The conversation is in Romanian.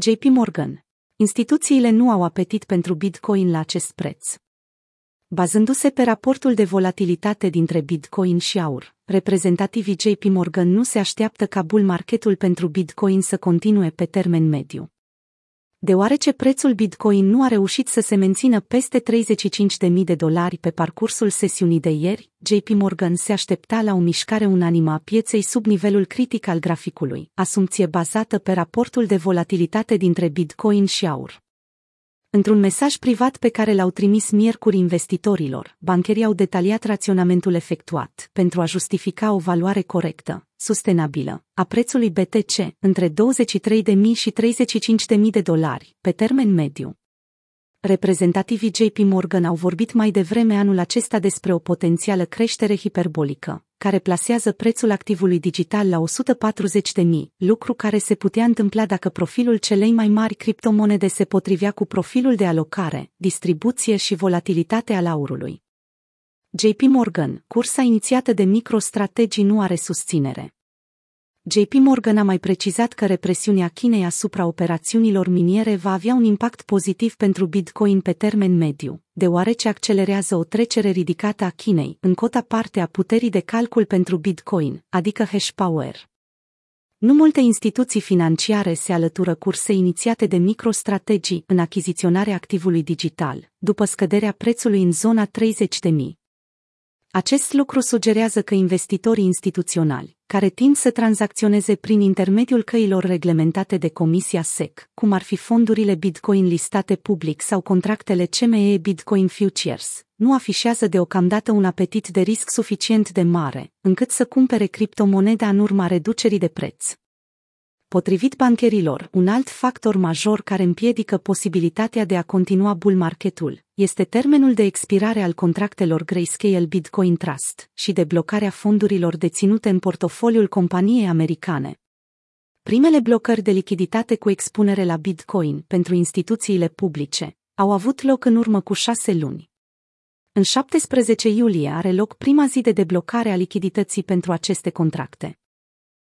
JP Morgan. Instituțiile nu au apetit pentru Bitcoin la acest preț. Bazându-se pe raportul de volatilitate dintre Bitcoin și aur, reprezentativii JP Morgan nu se așteaptă ca bull marketul pentru Bitcoin să continue pe termen mediu. Deoarece prețul Bitcoin nu a reușit să se mențină peste 35.000 de dolari pe parcursul sesiunii de ieri, JP Morgan se aștepta la o mișcare unanimă a pieței sub nivelul critic al graficului, asumție bazată pe raportul de volatilitate dintre Bitcoin și aur. Într-un mesaj privat pe care l-au trimis miercuri investitorilor, bancherii au detaliat raționamentul efectuat pentru a justifica o valoare corectă, sustenabilă, a prețului BTC între 23.000 și 35.000 de dolari, pe termen mediu. Reprezentativii JP Morgan au vorbit mai devreme anul acesta despre o potențială creștere hiperbolică, care plasează prețul activului digital la 140 de mii, lucru care se putea întâmpla dacă profilul celei mai mari criptomonede se potrivea cu profilul de alocare, distribuție și volatilitate al aurului. JP Morgan, cursa inițiată de MicroStrategy nu are susținere. JP Morgan a mai precizat că represiunea Chinei asupra operațiunilor miniere va avea un impact pozitiv pentru Bitcoin pe termen mediu, deoarece accelerează o trecere ridicată a Chinei în cota parte a puterii de calcul pentru Bitcoin, adică hash power. Nu multe instituții financiare se alătură cursei inițiate de MicroStrategy în achiziționarea activului digital, după scăderea prețului în zona 30 de mii. Acest lucru sugerează că investitorii instituționali, care tind să tranzacționeze prin intermediul căilor reglementate de Comisia SEC, cum ar fi fondurile Bitcoin listate public sau contractele CME Bitcoin Futures, nu afișează deocamdată un apetit de risc suficient de mare, încât să cumpere criptomoneda în urma reducerii de preț. Potrivit bancherilor, un alt factor major care împiedică posibilitatea de a continua bull marketul este termenul de expirare al contractelor Grayscale Bitcoin Trust și de blocarea fondurilor deținute în portofoliul companiei americane. Primele blocări de lichiditate cu expunere la Bitcoin pentru instituțiile publice au avut loc în urmă cu șase luni. În 17 iulie are loc prima zi de deblocare a lichidității pentru aceste contracte.